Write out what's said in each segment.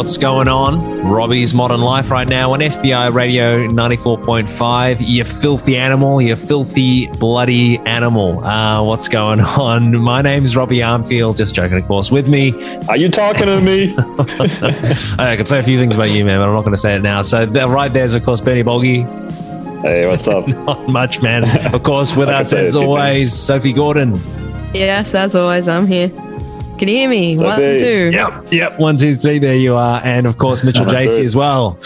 Hey, what's going on? Robbie's Modern Life right now on FBI Radio 94.5. You filthy animal, you filthy bloody animal. Uh, what's going on? My name's Robbie Armfield, just joking, of course. With me, Are you talking to me? I could say a few things about you, man, but I'm not going to say it now. So, right there's, of course, Benny Boggy. hey, what's up? Not much, man. Of course, with us, as always, things. Sophie Gordon. Yes, as always, I'm here. Can you hear me? One, two. Yep, yep. One, two, three. There you are. And, of course, Mitchell That's JC as well.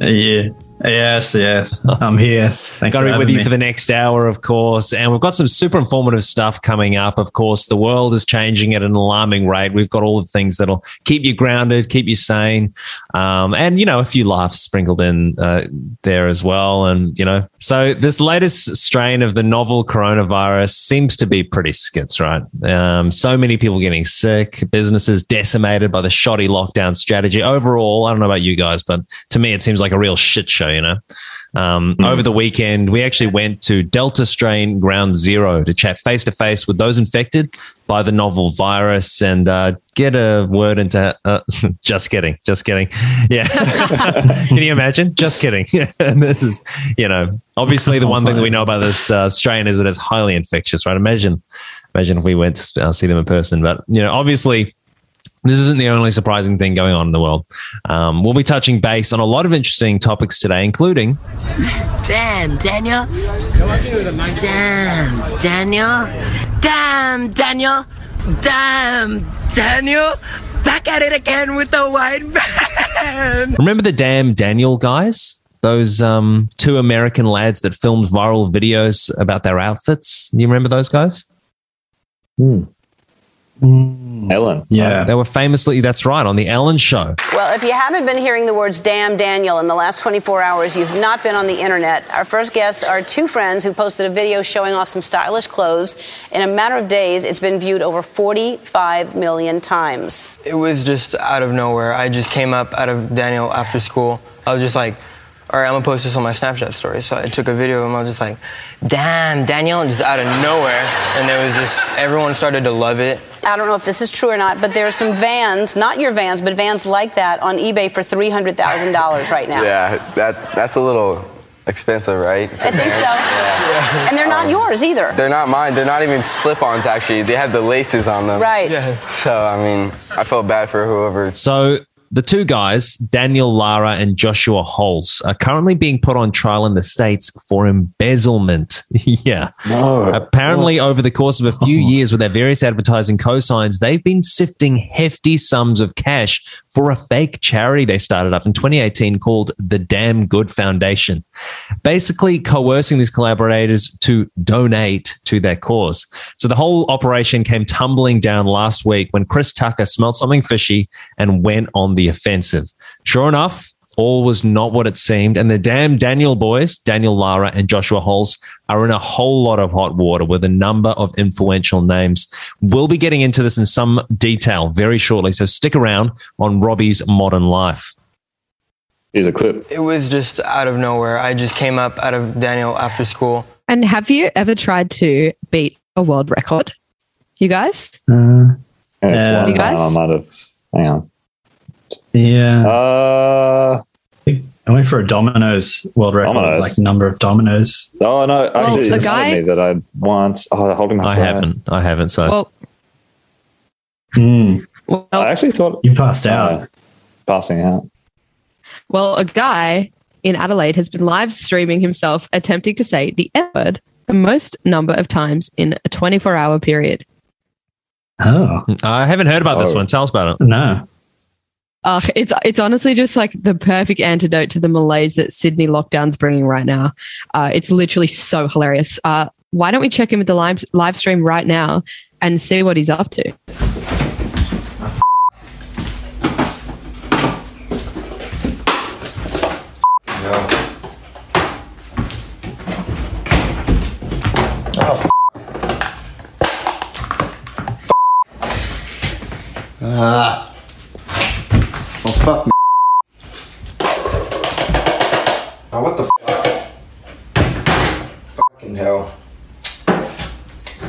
Yeah. Yes, yes. I'm here. Thanks Got to be with you me. for the next hour, of course. And we've got some super informative stuff coming up. Of course, the world is changing at an alarming rate. We've got all the things that'll keep you grounded, keep you sane, um, and you know a few laughs sprinkled in uh, there as well. And you know, so this latest strain of the novel coronavirus seems to be pretty skits, right? Um, so many people getting sick, businesses decimated by the shoddy lockdown strategy. Overall, I don't know about you guys, but to me, it seems like a real shit show. You know. Um, Over the weekend, we actually went to Delta strain ground zero to chat face to face with those infected by the novel virus and uh, get a word into. Uh, just kidding, just kidding. Yeah, can you imagine? Just kidding. this is, you know, obviously the one thing that we know about this uh, strain is that it's highly infectious, right? Imagine, imagine if we went to uh, see them in person, but you know, obviously this isn't the only surprising thing going on in the world. Um, we'll be touching base on a lot of interesting topics today, including Damn, Daniel. Damn, Daniel. Damn, Daniel. Damn, Daniel. Back at it again with the white van. remember the damn Daniel guys? Those um, two American lads that filmed viral videos about their outfits. You remember those guys? Mm. Ellen. Yeah. They were famously, that's right, on the Ellen Show. Well, if you haven't been hearing the words damn Daniel in the last 24 hours, you've not been on the internet. Our first guests are two friends who posted a video showing off some stylish clothes. In a matter of days, it's been viewed over 45 million times. It was just out of nowhere. I just came up out of Daniel after school. I was just like, all right, I'm gonna post this on my Snapchat story. So I took a video of him. I was just like, damn, Daniel, just out of nowhere. And it was just, everyone started to love it. I don't know if this is true or not, but there are some vans, not your vans, but vans like that on eBay for $300,000 right now. Yeah, that that's a little expensive, right? I think so. Yeah. And they're not um, yours either. They're not mine. They're not even slip-ons. Actually, they have the laces on them. Right. Yeah. So I mean, I felt bad for whoever. So the two guys, Daniel Lara and Joshua Holz, are currently being put on trial in the States for embezzlement. yeah. No. Apparently, over the course of a few oh. years with their various advertising cosigns, they've been sifting hefty sums of cash for a fake charity they started up in 2018 called the Damn Good Foundation, basically coercing these collaborators to donate to their cause. So the whole operation came tumbling down last week when Chris Tucker smelled something fishy and went on the offensive. Sure enough, all was not what it seemed. And the damn Daniel boys, Daniel Lara and Joshua Holz, are in a whole lot of hot water with a number of influential names. We'll be getting into this in some detail very shortly. So stick around on Robbie's Modern Life. Here's a clip. It was just out of nowhere. I just came up out of Daniel after school. And have you ever tried to beat a world record? You guys? Uh, Yeah, it's Yeah. one, You guys? uh, I might have. Hang on. Yeah. Uh, I went for a Domino's world record, Domino's? like number of Dominoes. oh no! Actually, the guy- me that I once. Oh, holding my I breath. haven't. I haven't. So Well, Mm, well, I actually thought you passed out. uh, passing out. well, a guy in Adelaide has been live streaming himself attempting to say the F word the most number of times in a 24 hour period. Oh, I haven't heard about this Oh. one. Tell us about it. no. Uh, it's it's honestly just like the perfect antidote to the malaise that Sydney lockdown's bringing right now. Uh, it's literally so hilarious. Uh, why don't we check in with the live live stream right now and see what he's up to? Oh, fuck me. Oh, what the fuck? Fucking hell.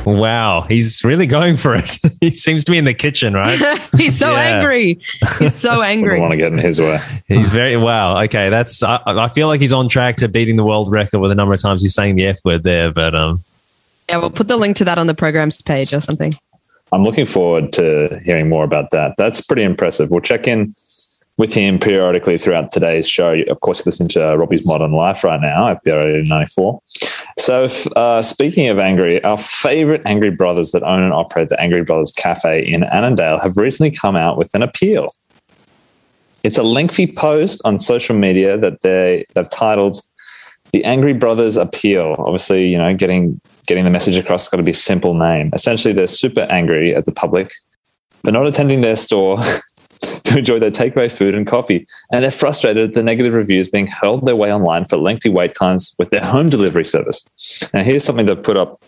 Wow, he's really going for it. he seems to be in the kitchen, right? He's so Yeah. angry. He's so I angry. don't want to get in his way. He's very wow. Okay, that's I, I feel like he's on track to beating the world record with the number of times he's saying the F word there. But um, Yeah, we'll put the link to that on the program's page or something. I'm looking forward to hearing more about that. That's pretty impressive. We'll check in with him periodically throughout today's show. Of course, listening to Robbie's Modern Life right now at 94. So, uh, speaking of angry, our favorite angry brothers that own and operate the Angry Brothers Cafe in Annandale have recently come out with an appeal. It's a lengthy post on social media that they, they've titled the Angry Brothers Appeal. Obviously, you know, getting getting the message across has got to be a simple name. Essentially, they're super angry at the public for not attending their store to enjoy their takeaway food and coffee. And they're frustrated at the negative reviews being held their way online for lengthy wait times with their home delivery service. Now, here's something they've put up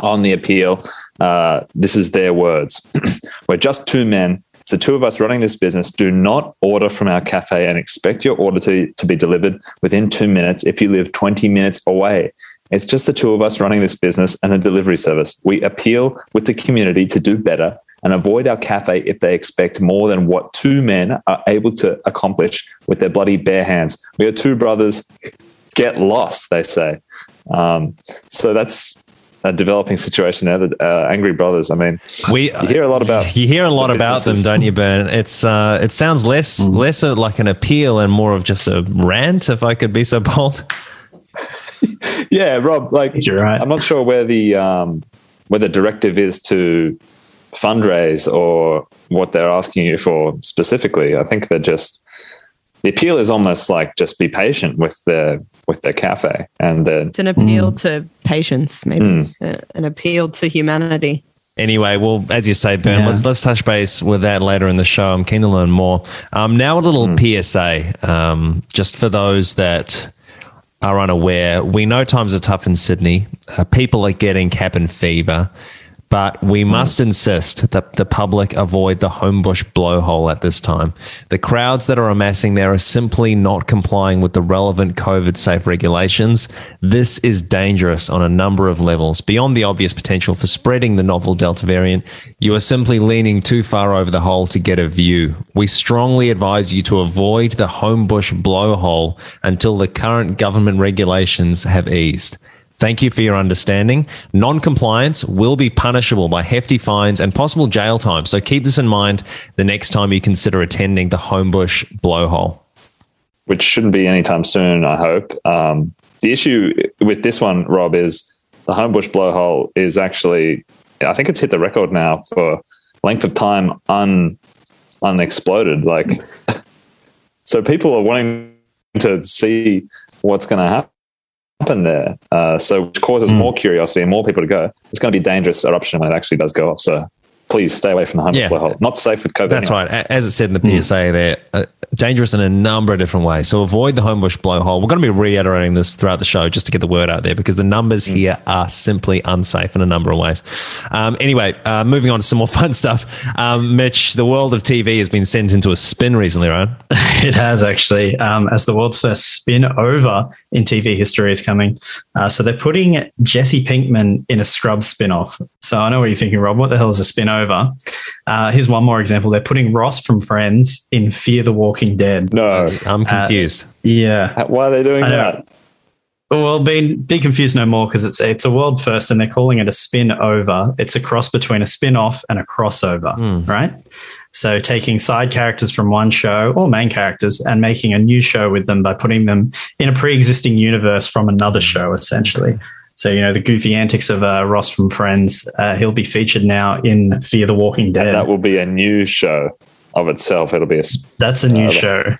on the appeal. Uh, this is their words. We're just two men. It's the two of us running this business. Do not order from our cafe and expect your order to, to be delivered within two minutes if you live 20 minutes away. It's just the two of us running this business and a delivery service. We appeal with the community to do better and avoid our cafe if they expect more than what two men are able to accomplish with their bloody bare hands. We are two brothers. Get lost, they say. Um, so that's a developing situation now. The uh, angry brothers. I mean, we you hear a lot about you hear a lot the about them, don't you, Ben? It's uh, it sounds less less of like an appeal and more of just a rant, if I could be so bold. yeah, Rob. Like You're right. I'm not sure where the um, where the directive is to fundraise or what they're asking you for specifically. I think they're just the appeal is almost like just be patient with their with their cafe and then It's an appeal to patience, maybe Mm. uh, an appeal to humanity. Anyway, well, as you say, Ben, Yeah. let's let's touch base with that later in the show. I'm keen to learn more. Um, now a little PSA, um, just for those that are unaware. We know times are tough in Sydney. Uh, people are getting cabin fever, but we must insist that the public avoid the Homebush blowhole at this time. The crowds that are amassing there are simply not complying with the relevant COVID safe regulations. This is dangerous on a number of levels. Beyond the obvious potential for spreading the novel Delta variant, you are simply leaning too far over the hole to get a view. We strongly advise you to avoid the Homebush blowhole until the current government regulations have eased. Thank you for your understanding. Non compliance will be punishable by hefty fines and possible jail time. So keep this in mind the next time you consider attending the Homebush blowhole. which shouldn't be anytime soon, I hope. Um, the issue with this one, Rob, is the Homebush blowhole is actually, I think it's hit the record now for length of time un unexploded. Like, so people are wanting to see what's going to happen there. Uh, so which causes more curiosity and more people to go. It's going to be a dangerous eruption when it actually does go off. So please stay away from the Homebush Yeah. blowhole. Not safe with COVID. That's anyway. right. As it said in the PSA, they're uh, dangerous in a number of different ways. So avoid the Homebush blowhole. We're going to be reiterating this throughout the show just to get the word out there because the numbers here are simply unsafe in a number of ways. Um, anyway, uh, moving on to some more fun stuff. Um, Mitch, the world of TV has been sent into a spin recently, right? It has actually, um, as the world's first spin over in TV history is coming. Uh, so they're putting Jesse Pinkman in a Scrubs spin off. So I know what you're thinking, Rob. What the hell is a spin over? Uh, here's one more example. They're putting Ross from Friends in Fear the Walking Dead. No. I'm uh, confused. Yeah. Why are they doing I know. that? Well, be, be confused no more because it's it's a world first, and they're calling it a spin over. It's a cross between a spin off and a crossover, hmm. right? So taking side characters from one show or main characters and making a new show with them by putting them in a pre-existing universe from another hmm. show, essentially. So you know the goofy antics of uh, Ross from Friends. Uh, he'll be featured now in Fear the Walking Dead. That will be a new show of itself. It'll be a sp- That's a new Uh, show.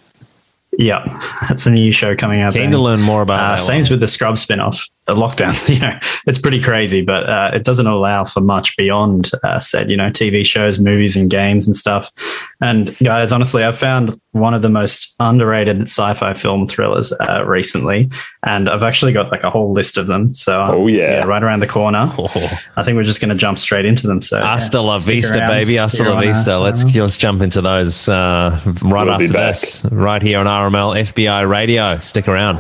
Yeah, that's a new show coming out. Keen then. to learn more about Uh, that. same one. with the Scrub spin-off, the lockdowns. You know, it's pretty crazy, but uh, it doesn't allow for much beyond uh, said. You know, TV shows, movies, and games and stuff. And guys, honestly, I've found one of the most underrated sci-fi film thrillers uh, recently, and I've actually got like a whole list of them. So, uh, Oh, yeah. right around the corner. Oh. I think we're just going to jump straight into them. So, yeah, Hasta la stick vista, around baby. if Hasta you la wanna- vista. Let's let's jump into those uh, right We'll after this, right here on RML FBI Radio. Stick around.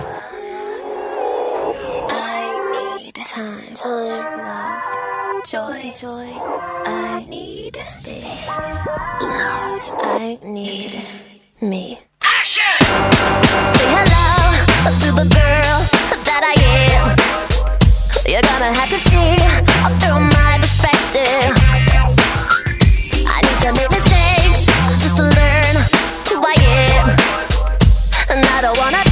Time, love, joy, joy. I need space. Love, I need me. Say hello to the girl that I am. You're gonna have to see through my perspective. I need to make mistakes just to learn who I am. And I don't wanna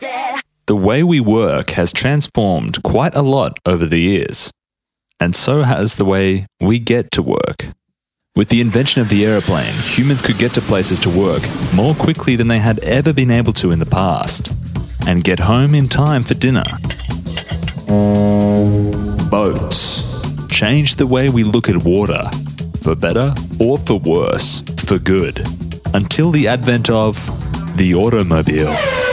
The way we work has transformed quite a lot over the years, and so has the way we get to work. With the invention of the aeroplane, humans could get to places to work more quickly than they had ever been able to in the past, and get home in time for dinner. Boats changed the way we look at water, for better or for worse, for good, until the advent of the automobile.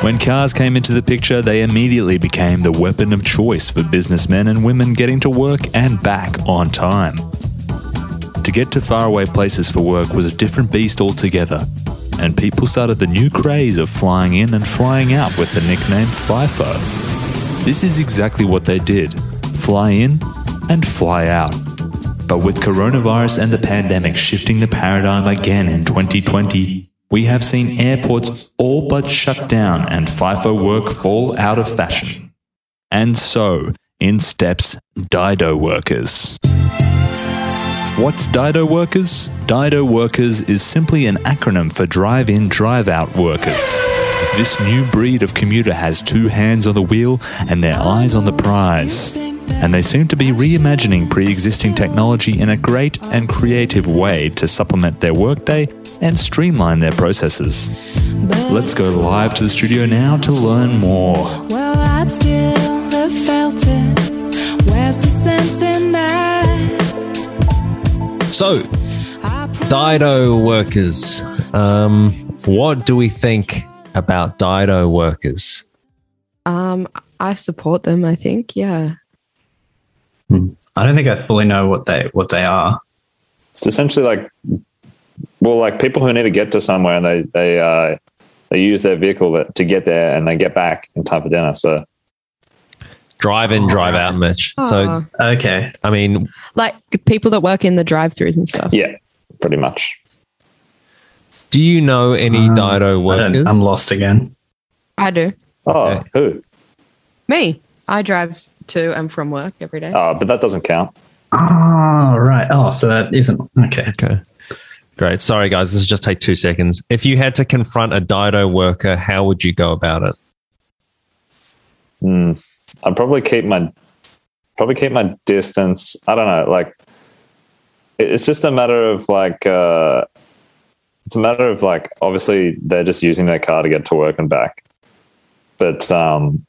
When cars came into the picture, they immediately became the weapon of choice for businessmen and women getting to work and back on time. To get to faraway places for work was a different beast altogether, and people started the new craze of flying in and flying out with the nickname FIFO. This is exactly what they did fly in and fly out. But with coronavirus and the pandemic shifting the paradigm again in 2020, we have seen airports all but shut down and FIFO work fall out of fashion. And so, in steps Dido workers. What's Dido workers? Dido workers is simply an acronym for drive in, drive out workers. This new breed of commuter has two hands on the wheel and their eyes on the prize. And they seem to be reimagining pre existing technology in a great and creative way to supplement their workday and streamline their processes. Let's go live to the studio now to learn more. Well, I'd still have felt it. Where's the sense in that? So, Dido workers. Um, what do we think about Dido workers? Um, I support them. I think, yeah. I don't think I fully know what they what they are. It's essentially like, well, like people who need to get to somewhere and they they uh, they use their vehicle to get there and they get back in time for dinner. So Drive in, drive out, Mitch. So, Okay. I mean, like people that work in the drive-throughs and stuff. yeah, pretty much. do you know any Um, Dido workers? I'm lost again. I do. Oh, Okay. who? Me. I drive to and from work every day. Oh, but that doesn't count. Oh, right. Oh, so that isn't okay. Okay. Great. Sorry, guys. This will just take two seconds. If you had to confront a Dido worker, how would you go about it? Hmm. I'd probably keep my probably keep my distance. I don't know. Like it's just a matter of like uh, it's a matter of like obviously they're just using their car to get to work and back, but um,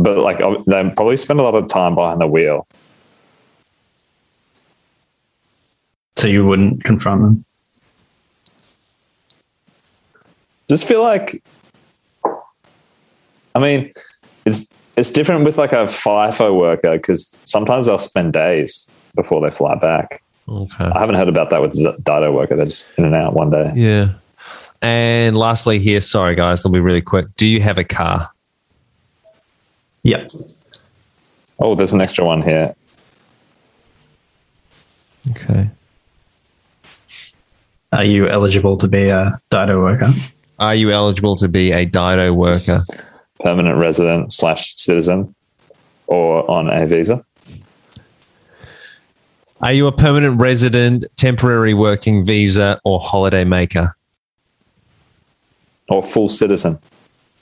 but like they probably spend a lot of time behind the wheel. So you wouldn't confront them. Just feel like, I mean, it's it's different with like a FIFO worker because sometimes they'll spend days before they fly back. Okay. I haven't heard about that with the Dido worker. They're just in and out one day. Yeah. And lastly, here, sorry, guys, I'll be really quick. Do you have a car? Yep. Oh, there's an extra one here. Okay. Are you eligible to be a Dido worker? Are you eligible to be a Dido worker? Permanent resident slash citizen or on a visa. Are you a permanent resident, temporary working visa, or holiday maker? Or full citizen.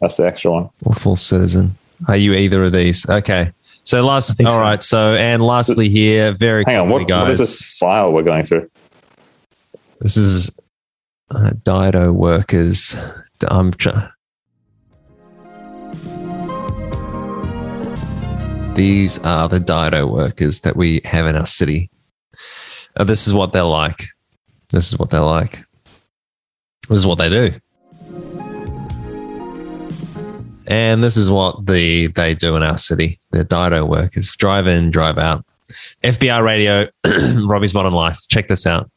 That's the extra one. Or full citizen? Are you either of these? Okay. So last, all so. right. So and lastly, here, very Hang on, quickly, what, guys. what is this file we're going through? This is uh, Dido workers. I'm trying. These are the Dido workers that we have in our city. Uh, this is what they're like. This is what they're like. This is what they do. And this is what the they do in our city. The Dido workers drive in, drive out. FBI Radio, Robbie's Modern Life. Check this out.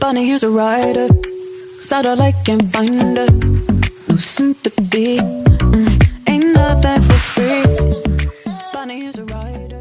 Bunny is a rider. Satellite can find her. No sympathy. Mm, ain't nothing for free. Bunny is a rider.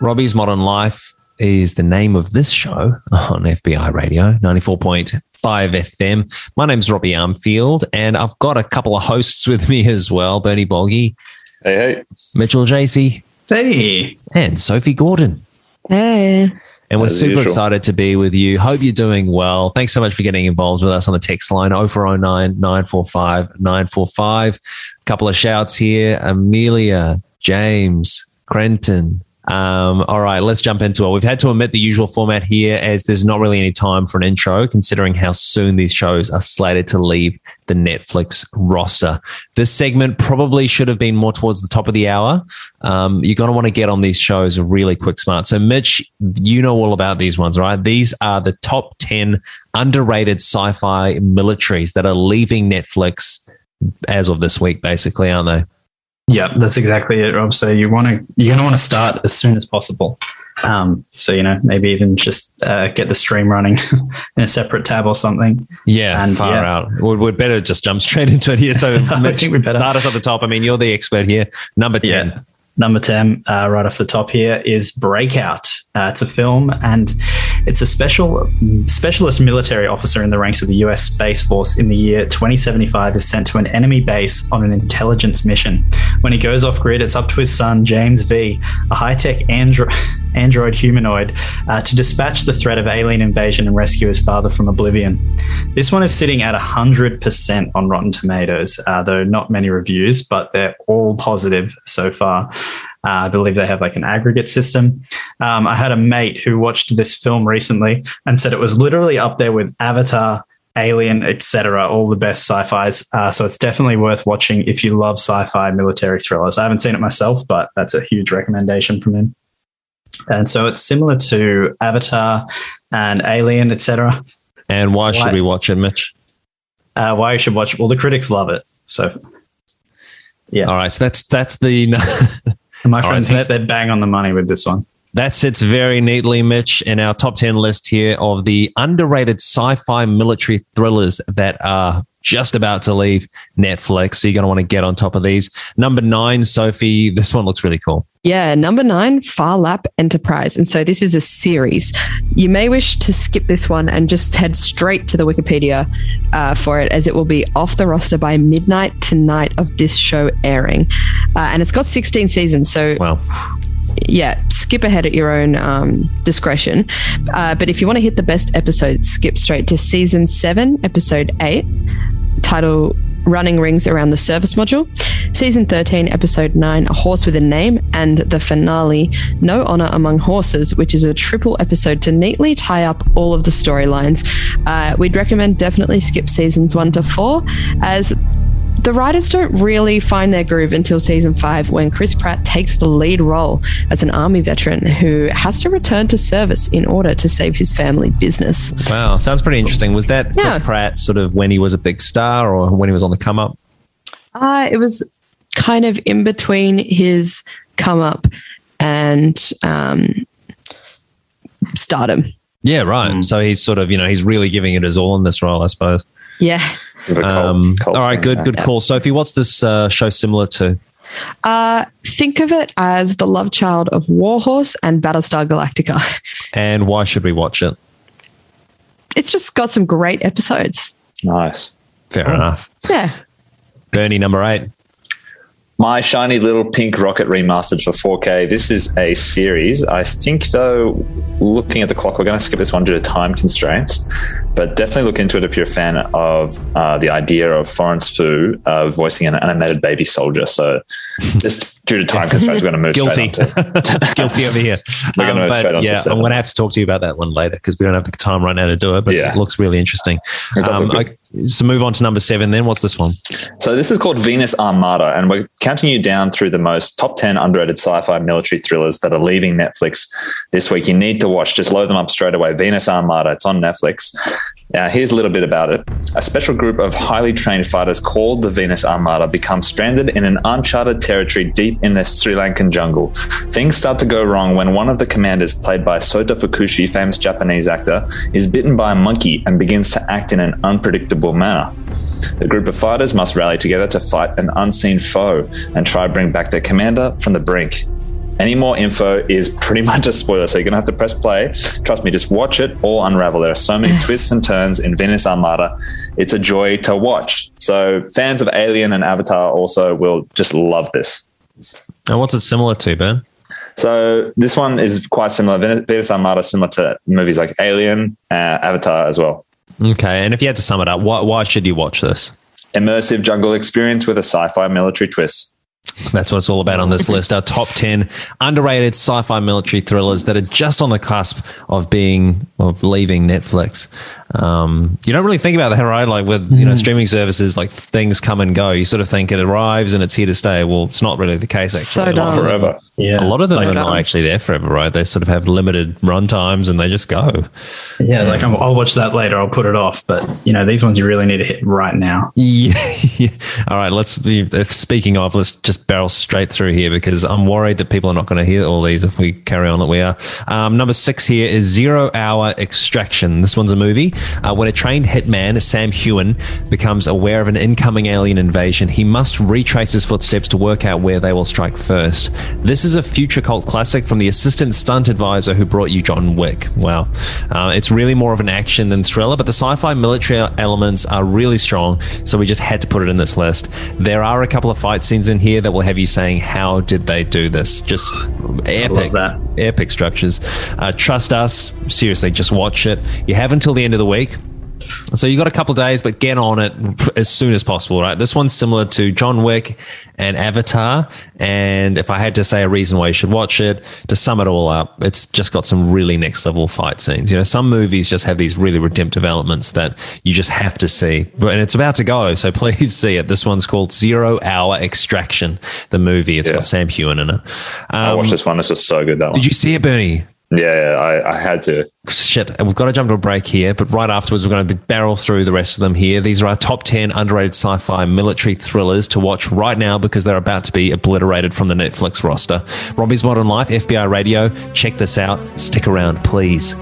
Robbie's Modern Life is the name of this show on FBI Radio 94.5 FM. My name's Robbie Armfield, and I've got a couple of hosts with me as well Bernie Bolgi, Hey, hey. Mitchell Jacey, Hey. and Sophie Gordon. Hey. And we're As super usual. excited to be with you. Hope you're doing well. Thanks so much for getting involved with us on the text line 0409 945 945. A couple of shouts here Amelia, James, Crenton. Um, all right, let's jump into it. We've had to omit the usual format here as there's not really any time for an intro, considering how soon these shows are slated to leave the Netflix roster. This segment probably should have been more towards the top of the hour. Um, you're going to want to get on these shows really quick, smart. So, Mitch, you know all about these ones, right? These are the top 10 underrated sci fi militaries that are leaving Netflix as of this week, basically, aren't they? Yeah, that's exactly it, Rob. So you want to you're going to want to start as soon as possible. Um, so you know maybe even just uh, get the stream running in a separate tab or something. Yeah, And, far yeah. out. We'd, we'd better just jump straight into it here. So, I think we better. start us at the top. I mean, you're the expert here. Number 10. Yeah. Number 10, uh, right off the top here, is Breakout. Uh, it's a film and it's a special specialist military officer in the ranks of the US Space Force in the year 2075 is sent to an enemy base on an intelligence mission. When he goes off grid, it's up to his son, James V, a high tech andro- android humanoid, uh, to dispatch the threat of alien invasion and rescue his father from oblivion. This one is sitting at 100% on Rotten Tomatoes, uh, though not many reviews, but they're all positive so far. Uh, I believe they have like an aggregate system. Um, I had a mate who watched this film recently and said it was literally up there with Avatar, Alien, etc. All the best sci-fi's. Uh, so it's definitely worth watching if you love sci-fi military thrillers. I haven't seen it myself, but that's a huge recommendation from him. And so it's similar to Avatar and Alien, etc. And why should we watch it, Mitch? Uh, why you should watch? It? Well, the critics love it. So yeah, All right, so that's that's the And my All friend right, thinks they're bang on the money with this one. that sits very neatly, Mitch, in our top ten list here of the underrated sci-fi military thrillers that are just about to leave Netflix. So you're going to want to get on top of these. Number nine, Sophie. This one looks really cool. Yeah, number nine, Phar Lap Enterprise. And so this is a series. You may wish to skip this one and just head straight to the Wikipedia uh, for it, as it will be off the roster by midnight tonight of this show airing. Uh, and it's got 16 seasons. So Wow. Yeah, skip ahead at your own um, discretion. Uh, but if you want to hit the best episodes, skip straight to season seven, episode eight, title Running Rings Around the Service Module. Season 13, episode nine, A Horse with a Name. And the finale, No Honor Among Horses, which is a triple episode to neatly tie up all of the storylines. Uh, we'd recommend definitely skip seasons one to four, as the writers don't really find their groove until season five when Chris Pratt takes the lead role as an army veteran who has to return to service in order to save his family business. Wow, sounds pretty interesting. Was that Yeah. Chris Pratt sort of when he was a big star or when he was on the come up? Uh, it was kind of in between his come up and um, stardom. Yeah, right. Hmm. So he's sort of, you know, he's really giving it his all in this role, I suppose. Yeah. With cold- Um, cold all right, good, there. good call. Sophie, what's this uh, show similar to? Uh, think of it as the love child of Warhorse and Battlestar Galactica. And why should we watch it? It's just got some great episodes. Nice. Fair enough. Yeah. Bernie, number eight. My Shiny Little Pink Rocket remastered for 4K. This is a series. I think, though, looking at the clock, we're going to skip this one due to time constraints. But definitely look into it if you're a fan of uh, the idea of Florence Fu uh, voicing an animated baby soldier. So, just due to time constraints, we're going to move Guilty. to Guilty over here. We're gonna move but straight on to yeah. I'm going to have to talk to you about that one later because we don't have the time right now to do it, but Yeah. it looks really interesting. Um. I- so move on to number seven then. What's this one? So this is called Venus Armada, and we're counting you down through the most top 10 underrated sci-fi military thrillers that are leaving Netflix this week. You need to watch. Just load them up straight away. Venus Armada. It's on Netflix. Now, here's a little bit about it. A special group of highly trained fighters called the Venus Armada become stranded in an uncharted territory deep in the Sri Lankan jungle. Things start to go wrong when one of the commanders, played by Sota Fukushi, famous Japanese actor, is bitten by a monkey and begins to act in an unpredictable manner. The group of fighters must rally together to fight an unseen foe and try to bring back their commander from the brink. Any more info is pretty much a spoiler, so you're gonna have to press play. Trust me, just watch it all unravel. There are so many twists and turns in Venus Armada. It's a joy to watch. So fans of Alien and Avatar also will just love this. And what's it similar to, Ben? So this one is quite similar. Venus, Venus Armada similar to movies like Alien, uh, Avatar as well. Okay, and if you had to sum it up, why, why should you watch this? Immersive jungle experience with a sci-fi military twist. That's what it's all about on this list. Our top 10 underrated sci fi military thrillers that are just on the cusp of being, of leaving Netflix. Um, you don't really think about that, right? Like with, you know, streaming services, like things come and go. You sort of think it arrives and it's here to stay. Well, it's not really the case, actually. So dumb. Forever. Yeah. A lot of them Like, are not actually there forever, right? They sort of have limited run times and they just go. Yeah, like I'm, I'll watch that later. I'll put it off. But you know, these ones you really need to hit right now. Yeah. All right. Let's be, if speaking of, let's just barrel straight through here because I'm worried that people are not going to hear all these if we carry on that we are. Um, number six here is Zero Hour Extraction. This one's a movie. Uh, when a trained hitman, Sam Hewen, becomes aware of an incoming alien invasion, he must retrace his footsteps to work out where they will strike first. This is a future cult classic from the assistant stunt advisor who brought you John Wick. Wow. Uh, it's really more of an action than thriller, but the sci fi military elements are really strong, so we just had to put it in this list. There are a couple of fight scenes in here that will have you saying, How did they do this? Just epic, epic structures. Uh, trust us, seriously, just watch it. You have until the end of the week. So you got a couple days, but get on it as soon as possible, right? This one's similar to John Wick and Avatar. And if I had to say a reason why you should watch it, to sum it all up, it's just got some really next level fight scenes. You know, some movies just have these really redemptive elements that you just have to see. But and it's about to go, so please see it. This one's called Zero Hour Extraction, the movie. It's Yeah. got Sam Hewen in it. I Um, watched this one. This was so good. That one. did you see it, Bernie? Yeah, I, I had to. shit, we've got to jump to a break here, but right afterwards, we're going to barrel through the rest of them here. These are our top 10 underrated sci fi military thrillers to watch right now because they're about to be obliterated from the Netflix roster. Robbie's Modern Life, FBI Radio. Check this out. Stick around, please.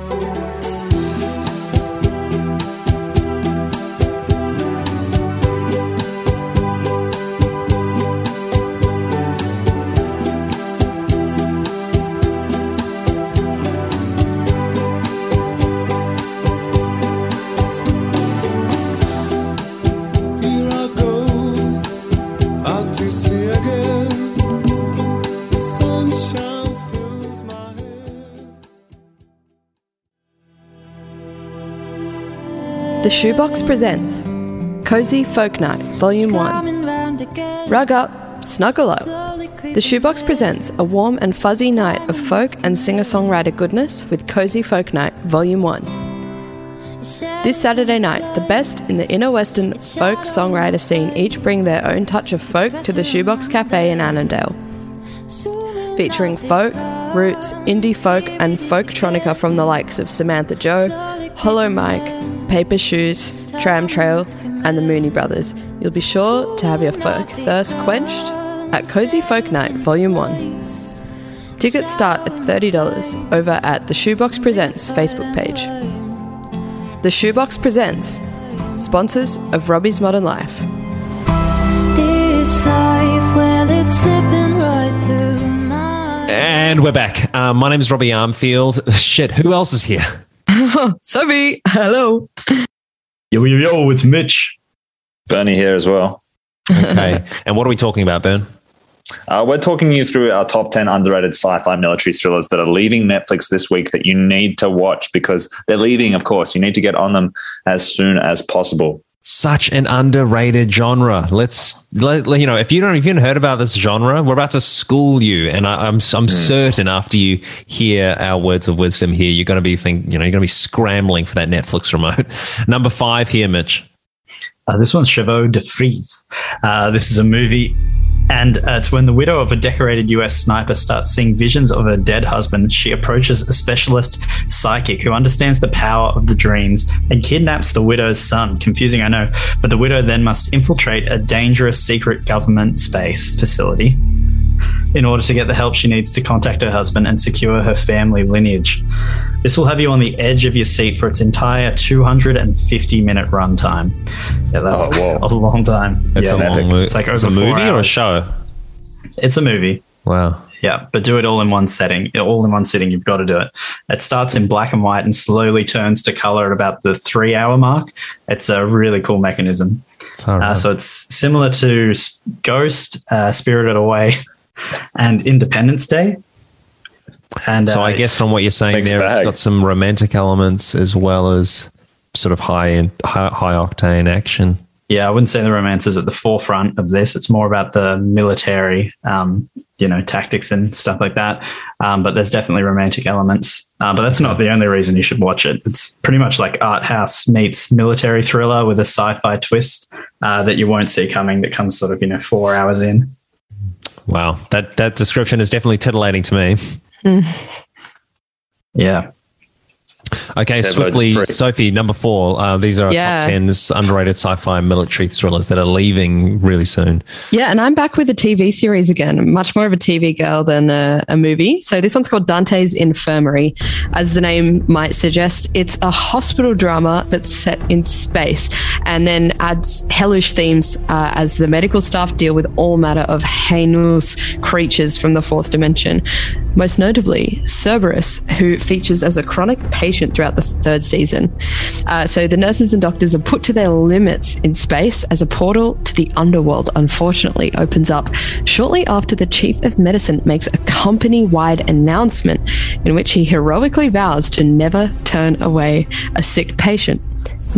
Shoebox presents Cozy Folk Night, Volume 1. Rug up, snuggle up. The Shoebox presents a warm and fuzzy night of folk and singer songwriter goodness with Cozy Folk Night, Volume 1. This Saturday night, the best in the inner western folk songwriter scene each bring their own touch of folk to the Shoebox Cafe in Annandale. Featuring folk, roots, indie folk, and folktronica from the likes of Samantha Joe, Hollow Mike, Paper Shoes, Tram Trail, and the Mooney Brothers. You'll be sure to have your folk thirst quenched at Cozy Folk Night Volume 1. Tickets start at $30 over at the Shoebox Presents Facebook page. The Shoebox Presents, sponsors of Robbie's Modern Life. This life, well, it's slipping right through my. And we're back. Um, my name is Robbie Armfield. Shit, who else is here? Sophie, hello. Yo, yo, yo, it's Mitch. Bernie here as well. Okay. and what are we talking about, Ben? Uh, we're talking you through our top 10 underrated sci fi military thrillers that are leaving Netflix this week that you need to watch because they're leaving, of course. You need to get on them as soon as possible. Such an underrated genre. Let's let, you know if you don't if you haven't heard about this genre, we're about to school you, and I, I'm I'm certain after you hear our words of wisdom here, you're going to be think you know you're going to be scrambling for that Netflix remote. Number five here, Mitch. Uh, this one's Chevaux de Frise. Uh, this is a movie And uh, it's when the widow of a decorated US sniper starts seeing visions of her dead husband, she approaches a specialist psychic who understands the power of the dreams and kidnaps the widow's son. Confusing, I know. But the widow then must infiltrate a dangerous secret government space facility in order to get the help she needs to contact her husband and secure her family lineage. This will have you on the edge of your seat for its entire 250 minute runtime. Yeah, that's Oh, a long time. It's yeah, a long movie. It's like It's over a four movie or a show? It's a movie. Wow. Yeah, but do it all in one setting, all in one sitting. You've got to do it. It starts in black and white and slowly turns to color at about the three hour mark. It's a really cool mechanism. Far Uh, so it's similar to Ghost, uh, Spirited Away, and Independence Day. And so uh, I guess from what you're saying Mixed there, it's got some romantic elements as well as sort of high and high, high octane action. yeah, I wouldn't say the romance is at the forefront of this. It's more about the military, um, you know, tactics and stuff like that. Um, but there's definitely romantic elements. Uh, but that's not the only reason you should watch it. It's pretty much like art house meets military thriller with a sci-fi twist uh, that you won't see coming. That comes sort of you know four hours in. Wow, that that description is definitely titillating to me. Hmm. Yeah. Okay, loads swiftly, free. Sophie, number four. Uh, these are our Yeah. top tens underrated sci-fi military thrillers that are leaving really soon. Yeah, and I'm back with a TV series again. Much more of a TV girl than a, a movie. So this one's called Dante's Infirmary. As the name might suggest, it's a hospital drama that's set in space and then adds hellish themes uh, as the medical staff deal with all matter of heinous creatures from the fourth dimension. Most notably, Cerberus, who features as a chronic patient throughout the third season. Uh, so the nurses and doctors are put to their limits in space as a portal to the underworld, unfortunately, opens up shortly after the chief of medicine makes a company wide announcement in which he heroically vows to never turn away a sick patient,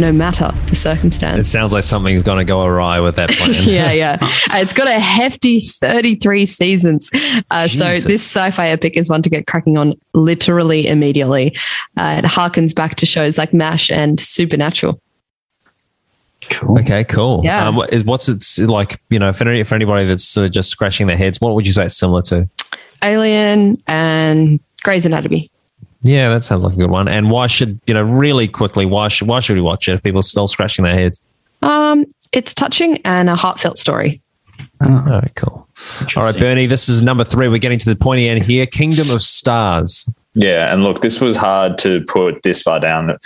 no matter the circumstance. It sounds like something's going to go awry with that plan. yeah, yeah. It's got a hefty 33 seasons. Uh, so this sci-fi epic is one to get cracking on literally immediately. Uh, it harkens back to shows like MASH and Supernatural. Cool. Okay, cool. Yeah. Um, what is what's it like? You know, for, any, for anybody that's sort of just scratching their heads, what would you say it's similar to? Alien and Grey's Anatomy. Yeah, that sounds like a good one. And why should you know really quickly? Why should why should we watch it if people are still scratching their heads? Um, it's touching and a heartfelt story. All right, cool. All right, Bernie, this is number three. We're getting to the pointy end here. Kingdom of Stars. Yeah, and look, this was hard to put this far down.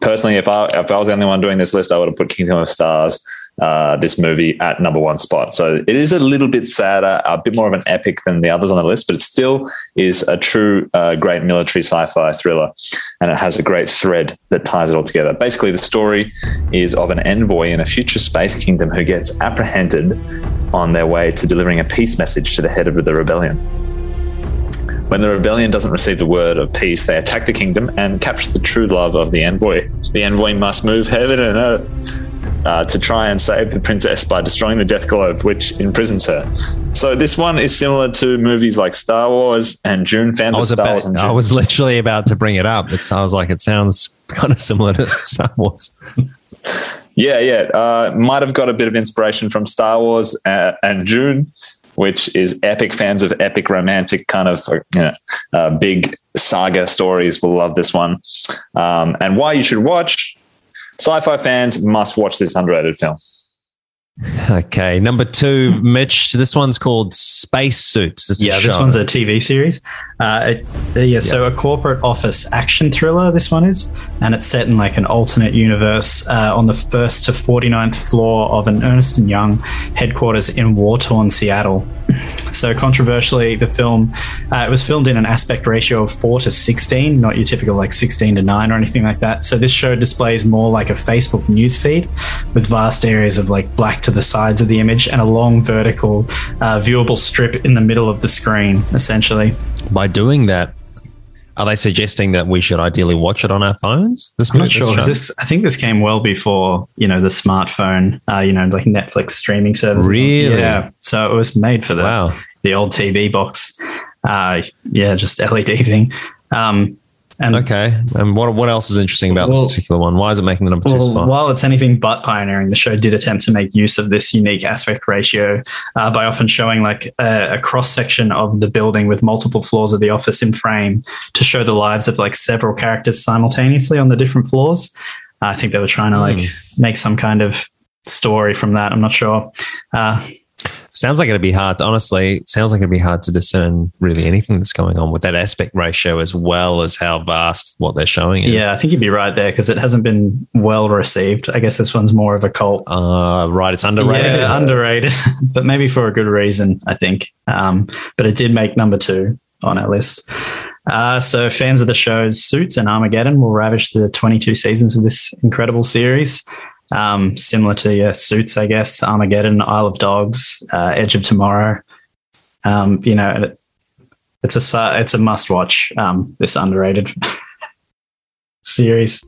Personally, if I if I was the only one doing this list, I would have put Kingdom of Stars, uh, this movie at number one spot. So it is a little bit sadder, a bit more of an epic than the others on the list, but it still is a true uh, great military sci-fi thriller, and it has a great thread that ties it all together. Basically, the story is of an envoy in a future space kingdom who gets apprehended on their way to delivering a peace message to the head of the rebellion. When the rebellion doesn't receive the word of peace, they attack the kingdom and capture the true love of the envoy. The envoy must move heaven and earth uh, to try and save the princess by destroying the death globe, which imprisons her. So this one is similar to movies like Star Wars and Dune. Fans I of was Star about, Wars and Dune. I was literally about to bring it up. It sounds like, it sounds kind of similar to Star Wars. Yeah, yeah. Uh, might have got a bit of inspiration from Star Wars uh, and Dune, which is epic. Fans of epic, romantic kind of uh, you know, uh, big saga stories will love this one. Um, and why you should watch sci-fi fans must watch this underrated film. Okay, number two, Mitch. This one's called Space Suits. It's yeah, this one's a TV series. Uh, it- uh, yeah, so a corporate office action thriller. This one is, and it's set in like an alternate universe uh, on the first to 49th floor of an Ernst and Young headquarters in war-torn Seattle. So controversially, the film uh, it was filmed in an aspect ratio of four to 16, not your typical like 16 to nine or anything like that. So this show displays more like a Facebook newsfeed with vast areas of like black to the sides of the image and a long vertical uh, viewable strip in the middle of the screen, essentially. By doing that, are they suggesting that we should ideally watch it on our phones? This I'm not this sure. show? This, I think this came well before you know the smartphone, uh, you know, like Netflix streaming service. Really? Yeah. So it was made for the Wow. the old TV box. Uh, yeah, just LED thing. Um, And Okay. And what what else is interesting about Well- this particular one? Why is it making the number two Well, spot? while it's anything but pioneering, the show did attempt to make use of this unique aspect ratio uh, by often showing like a, a cross section of the building with multiple floors of the office in frame to show the lives of like several characters simultaneously on the different floors. I think they were trying to like make some kind of story from that. I'm not sure. Uh, sounds like it'd be hard. To, honestly, sounds like it'd be hard to discern really anything that's going on with that aspect ratio, as well as how vast what they're showing. is. yeah, I think you'd be right there because it hasn't been well received. I guess this one's more of a cult. Uh, right. It's underrated. Yeah, underrated, but maybe for a good reason, I think. Um, but it did make number two on our list. Uh, so fans of the shows Suits and Armageddon will ravish the 22 seasons of this incredible series. Um, similar to yeah, Suits, I guess, Armageddon, Isle of Dogs, uh, Edge of Tomorrow. Um, you know, it- it's a it's a must watch. Um, this underrated series.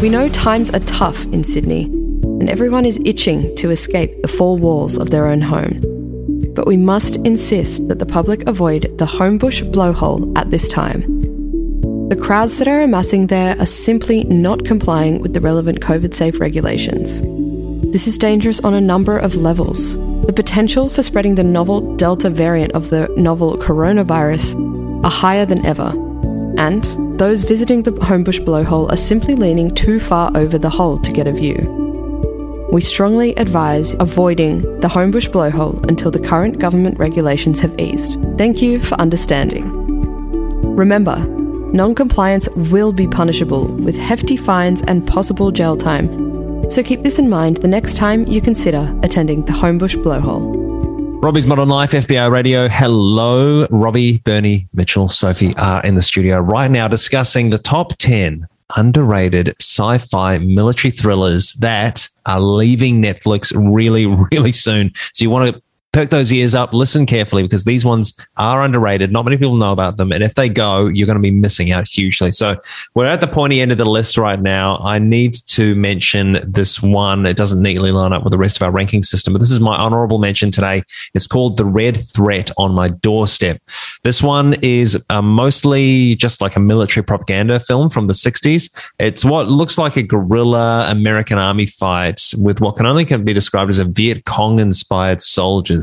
We know times are tough in Sydney, and everyone is itching to escape the four walls of their own home. But we must insist that the public avoid the Homebush blowhole at this time. The crowds that are amassing there are simply not complying with the relevant COVID safe regulations. This is dangerous on a number of levels. The potential for spreading the novel Delta variant of the novel coronavirus are higher than ever, and those visiting the Homebush blowhole are simply leaning too far over the hole to get a view. We strongly advise avoiding the Homebush blowhole until the current government regulations have eased. Thank you for understanding. Remember, non compliance will be punishable with hefty fines and possible jail time, so keep this in mind the next time you consider attending the Homebush blowhole. Robbie's Modern Life, FBI Radio. Hello, Robbie, Bernie, Mitchell, Sophie are in the studio right now discussing the top 10 underrated sci fi military thrillers that are leaving Netflix really, really soon. So you want to perk those ears up, listen carefully because these ones are underrated. Not many people know about them. And if they go, you're going to be missing out hugely. So we're at the pointy end of the list right now. I need to mention this one. It doesn't neatly line up with the rest of our ranking system, but this is my honorable mention today. It's called The Red Threat on My Doorstep. This one is uh, mostly just like a military propaganda film from the 60s. It's what looks like a guerrilla American army fight with what can only be described as a Viet Cong inspired soldiers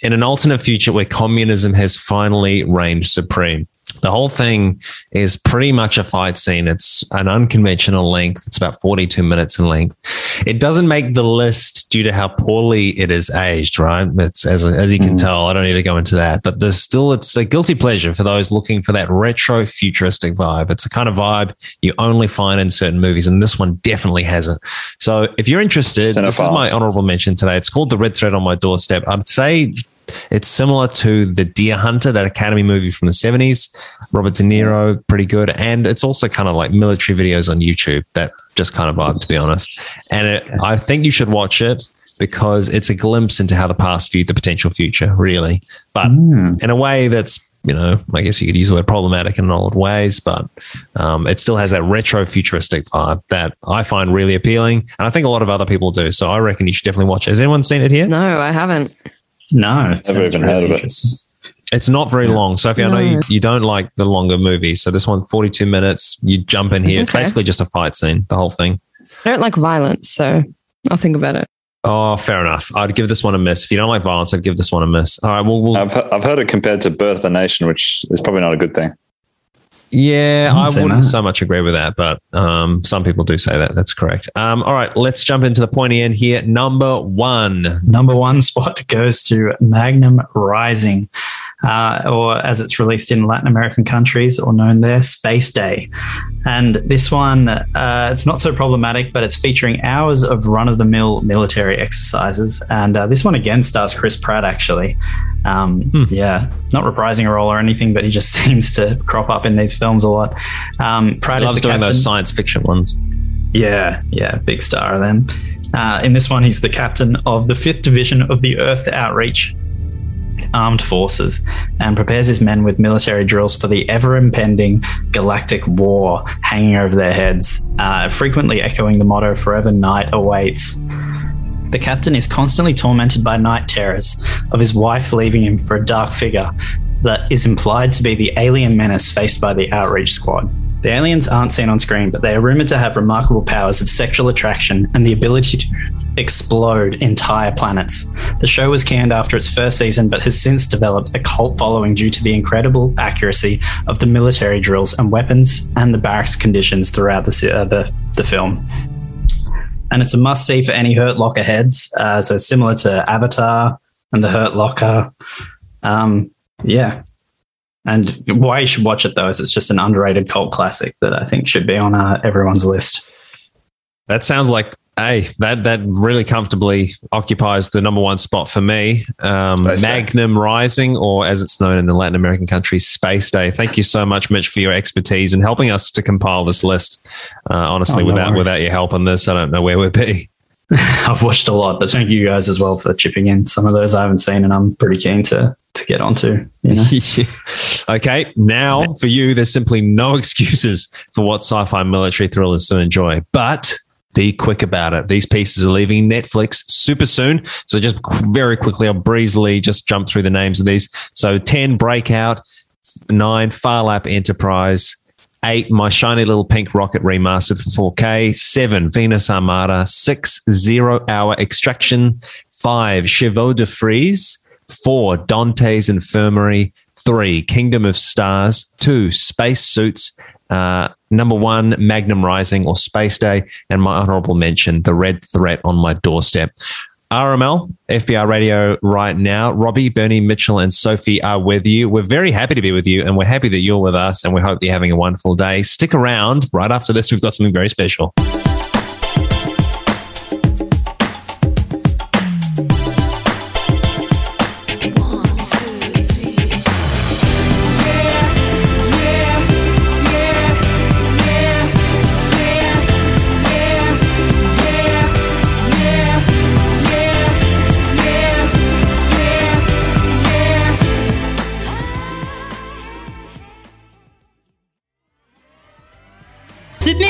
in an alternate future where communism has finally reigned supreme. The whole thing is pretty much a fight scene. It's an unconventional length. It's about 42 minutes in length. It doesn't make the list due to how poorly it is aged, right? It's as, as you can tell, I don't need to go into that, but there's still, it's a guilty pleasure for those looking for that retro futuristic vibe. It's a kind of vibe you only find in certain movies, and this one definitely has it. So if you're interested, this is my honorable mention today. It's called The Red Thread on My Doorstep. I'd say it's similar to the Deer Hunter, that Academy movie from the 70s. Robert De Niro, pretty good. And it's also kind of like military videos on YouTube, that just kind of vibe, to be honest. And it, I think you should watch it because it's a glimpse into how the past viewed the potential future, really. But in a way that's, you know, I guess you could use the word problematic in old ways, but um, it still has that retro futuristic vibe that I find really appealing. And I think a lot of other people do. So I reckon you should definitely watch it. Has anyone seen it here? No, I haven't. No, it Never even really heard of it. It's not very long. Sophie, I know you, you don't like the longer movies. So this one, 42 minutes, you jump in here. It's basically just a fight scene, the whole thing. I don't like violence, so I'll think about it. Oh, fair enough. I'd give this one a miss. If you don't like violence, I'd give this one a miss. All right. Well, we'll I've, I've heard it compared to Birth of a Nation, which is probably not a good thing. Yeah, I wouldn't say wouldn't that. so much agree with that, but um, some people do say that. That's correct. Um, all right. Let's jump into the pointy end here. Number one. Number one spot goes to Magnum Rising. Uh, or as it's released in Latin American countries, or known there, Space Day. And this one, uh, it's not so problematic, but it's featuring hours of run of the mill military exercises. And uh, this one again stars Chris Pratt, actually. Um, Yeah, not reprising a role or anything, but he just seems to crop up in these films a lot. Um, Pratt loves doing those science fiction ones. Yeah, yeah, big star of them. Uh, in this one, he's the captain of the 5th Division of the Earth Outreach Armed Forces and prepares his men with military drills for the ever impending galactic war hanging over their heads, uh, frequently echoing the motto Forever Night Awaits. The captain is constantly tormented by night terrors of his wife leaving him for a dark figure that is implied to be the alien menace faced by the outreach squad. The aliens aren't seen on screen, but they are rumored to have remarkable powers of sexual attraction and the ability to explode entire planets. The show was canned after its first season, but has since developed a cult following due to the incredible accuracy of the military drills and weapons and the barracks conditions throughout the, uh, the, the film and it's a must see for any Hurt Locker heads. Uh, so similar to Avatar and the Hurt Locker. Um, yeah. And why you should watch it though is it's just an underrated cult classic that I think should be on uh, everyone's list. That sounds like hey, that that really comfortably occupies the number one spot for me. Um, Space Day. Magnum Rising, or as it's known in the Latin American countries, Space Day. Thank you so much, Mitch, for your expertise and helping us to compile this list. Uh, honestly, Oh, no without worries. without your help on this, I don't know where we'd be. I've watched a lot, but thank you guys as well for chipping in. Some of those I haven't seen and I'm pretty keen to to get onto. You know? okay, now for you, there's simply no excuses for what sci-fi military thrillers to enjoy, but be quick about it. These pieces are leaving Netflix super soon. So just very quickly, I'll breezily just jump through the names of these. So 10 Breakout, 9 Phar Lap Enterprise, 8 My Shiny Little Pink Rocket Remastered for 4K, 7 Venus Armada, 6 Zero Hour Extraction, 5 Chevaux de Frise, 4 Dante's Infirmary, 3 Kingdom of Stars, 2 Space Suits, uh, number one, Magnum Rising or Space Day, and my honorable mention, The Red Threat on My Doorstep. RML, FBI Radio right now. Robbie, Bernie, Mitchell, and Sophie are with you. We're very happy to be with you, and we're happy that you're with us, and we hope that you're having a wonderful day. Stick around. Right after this, we've got something very special.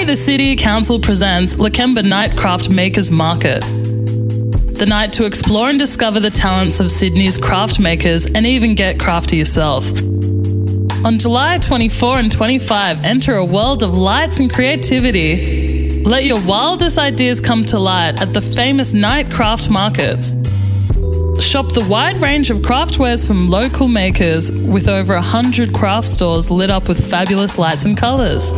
The City Council presents Lakemba Nightcraft Makers Market. The night to explore and discover the talents of Sydney's craft makers and even get crafty yourself. On July 24 and 25, enter a world of lights and creativity. Let your wildest ideas come to light at the famous Night Craft Markets. Shop the wide range of craft wares from local makers with over 100 craft stores lit up with fabulous lights and colours.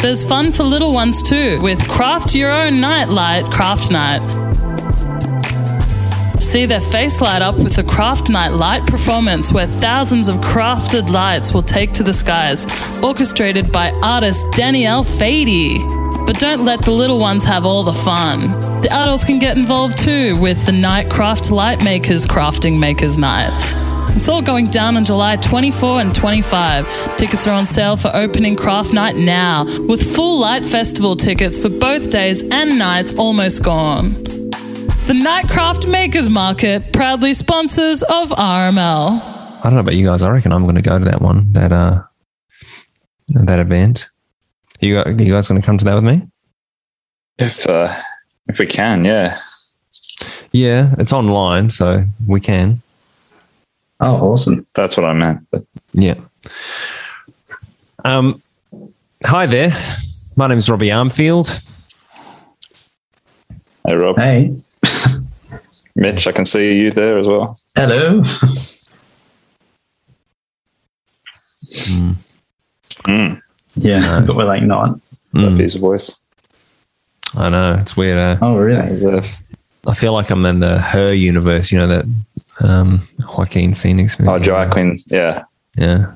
There's fun for little ones too with Craft Your Own Night Light Craft Night. See their face light up with the Craft Night Light performance where thousands of crafted lights will take to the skies, orchestrated by artist Danielle Fady. But don't let the little ones have all the fun. The adults can get involved too with the Night Craft Light Makers Crafting Makers Night. It's all going down on July 24 and 25. Tickets are on sale for opening craft night now, with full light festival tickets for both days and nights almost gone. The Nightcraft Makers Market proudly sponsors of RML. I don't know about you guys. I reckon I'm going to go to that one, that uh, that event. You, gu- you guys going to come to that with me? If uh, if we can, yeah. Yeah, it's online, so we can. Oh, awesome. That's what I meant. But Yeah. Um, hi there. My name is Robbie Armfield. hey, Rob. Hey. Mitch, I can see you there as well. Hello. Mm. Yeah, but we're like not. Love his voice. I know it's weird. Uh, Oh, really? As if I feel like I'm in the her universe. You know that um, Joaquin Phoenix movie. Oh, Joaquin. Yeah. Yeah.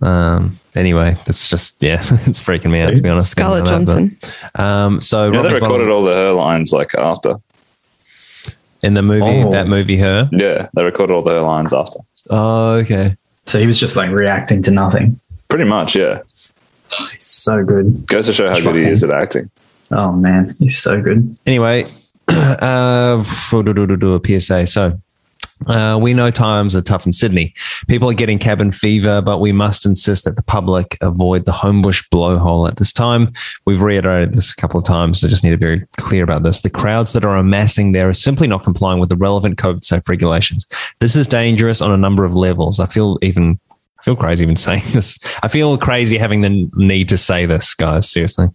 Um. Anyway, that's just yeah, it's freaking me out to be honest. Scarlett Thinking about Johnson. that, but, um. So You know, they recorded Bottom- all the her lines like after. in the movie Oh. that movie her. Yeah, they recorded all the her lines after. Oh, okay. So he was just like reacting to nothing. Pretty much, yeah. He's so good. Goes to show how good he is at acting. Oh man, he's so good. Anyway, uh, for do, do, do, do a PSA. So. Uh, we know times are tough in Sydney. People are getting cabin fever, but we must insist that the public avoid the Homebush blowhole at this time. We've reiterated this a couple of times. I just need to be very clear about this. The crowds that are amassing there are simply not complying with the relevant COVID safe regulations. This is dangerous on a number of levels. I feel even I feel crazy even saying this. I feel crazy having the need to say this, guys. Seriously.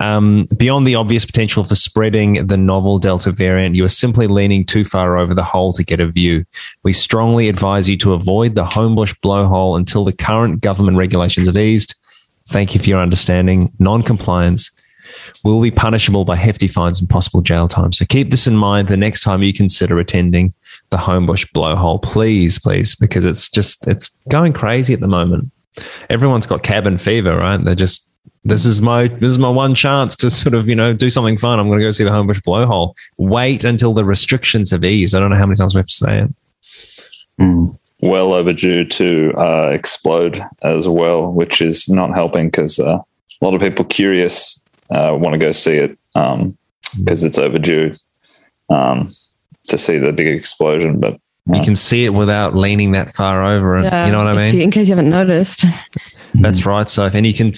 Um, beyond the obvious potential for spreading the novel Delta variant, you are simply leaning too far over the hole to get a view. We strongly advise you to avoid the Homebush blowhole until the current government regulations have eased. Thank you for your understanding. Non compliance will be punishable by hefty fines and possible jail time. So keep this in mind the next time you consider attending the Homebush blowhole. Please, please, because it's just it's going crazy at the moment. Everyone's got cabin fever, right? They're just this is my this is my one chance to sort of you know do something fun. I'm going to go see the Homebush blowhole. Wait until the restrictions have eased. I don't know how many times we have to say it. Well overdue to uh, explode as well, which is not helping because uh, a lot of people curious uh, want to go see it because it's overdue um, to see the big explosion. But You can see it without leaning that far over, and Yeah, you know what I mean. you- in case you haven't noticed. That's right. So, and you can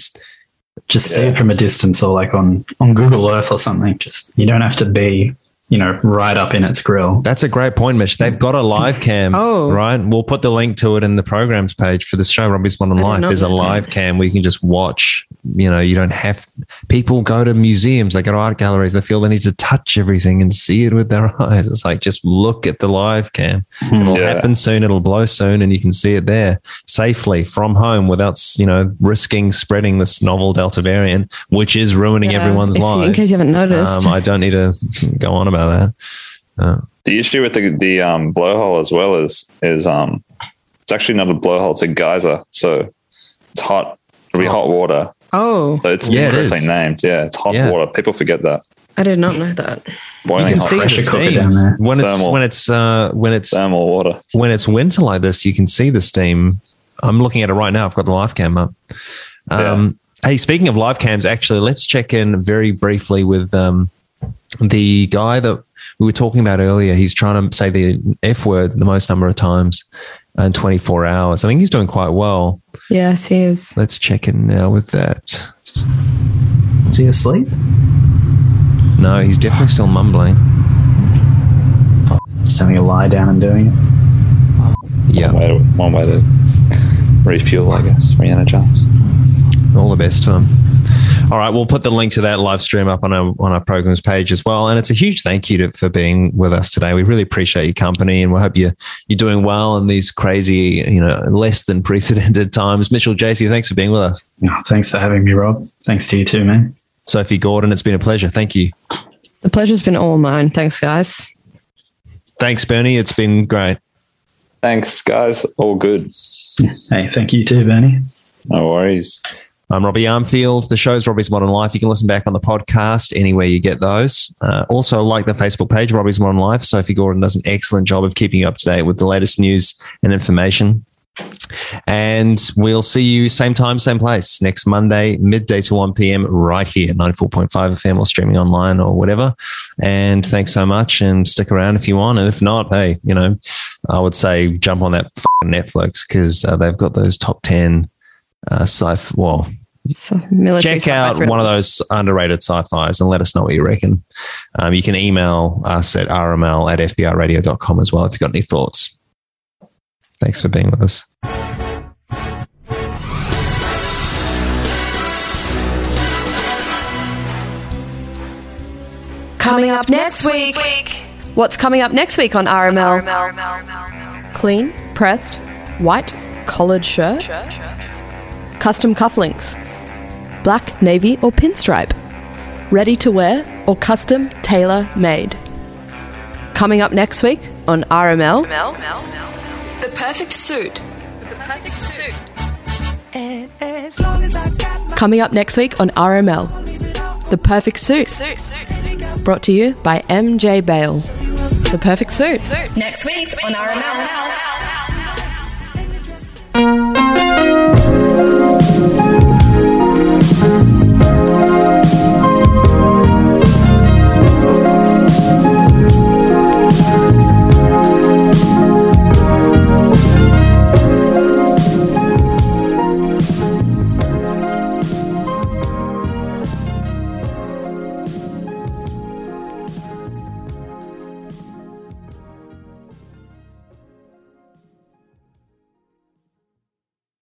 Just see it from a distance or like on on Google Earth or something. Just you don't have to be you know right up in its grill. That's a great point, Mitch. They've got a live cam. Oh. right. We'll put the link to it in the programs page for the show, Robbie's Modern I did Life. There's a know that. live cam where you can just watch. You know, you don't have people go to museums, they go to art galleries, they feel they need to touch everything and see it with their eyes. It's like just look at the live cam. It'll Yeah. happen soon, it'll blow soon, and you can see it there safely from home without, you know, risking spreading this novel Delta variant, which is ruining Yeah, everyone's if you- in case you haven't noticed. Um, I don't need to go on about that. Uh, the issue with the the um, blowhole as well is is um, it's actually not a blowhole; it's a geyser. So it's hot. It'll be hot water. Oh, So it's Yeah, it named. Yeah, it's hot Yeah. water. People forget that. I did not know that. Boiling you can hot see the steam when it's Thermal. when it's uh, when it's thermal water. when it's winter like this. You can see the steam. I'm looking at it right now. I've got the live cam up. Um, Hey, speaking of live cams, actually, let's check in very briefly with um, the guy that we were talking about earlier. He's trying to say the F word the most number of times in 24 hours. I think he's doing quite well. Yes, he is. Let's check in now with that. Is he asleep? No, he's definitely still mumbling. Just having a lie down and doing it. Yeah. One way to, one way to refuel, I guess, re-energize. All the best to him. All right, we'll put the link to that live stream up on our on our programs page as well. And it's a huge thank you to, for being with us today. We really appreciate your company, and we hope you you're doing well in these crazy, you know, less than precedented times. Mitchell, JC, thanks for being with us. Oh, thanks for having me, Rob. Thanks to you too, man. Sophie Gordon, it's been a pleasure. Thank you. The pleasure's been all mine. Thanks, guys. Thanks, Bernie. It's been great. Thanks, guys. All good. Hey, thank you too, Bernie. No worries. I'm Robbie Armfield. The show's Robbie's Modern Life. You can listen back on the podcast anywhere you get those. Uh, also, like the Facebook page, Robbie's Modern Life. Sophie Gordon does an excellent job of keeping you up to date with the latest news and information. And we'll see you same time, same place next Monday, midday to 1 p.m. right here, 94.5 FM or streaming online or whatever. And thanks so much and stick around if you want. And if not, hey, you know, I would say jump on that Netflix because uh, they've got those top 10 uh, sci well, So, check sci-fi out one of those underrated sci-fis and let us know what you reckon. Um, you can email us at rml at fbiradio.com as well if you've got any thoughts. Thanks for being with us. Coming up next week. What's coming up next week on RML? Clean, pressed, white, collared shirt, custom cufflinks, black, navy, or pinstripe. ready to wear, or custom tailor made. Coming up next week on RML. The perfect suit. The perfect suit. Coming up next week on RML. The Perfect Suit. Brought to you by MJ Bale. The Perfect Suit. Next week on RML. Thank you.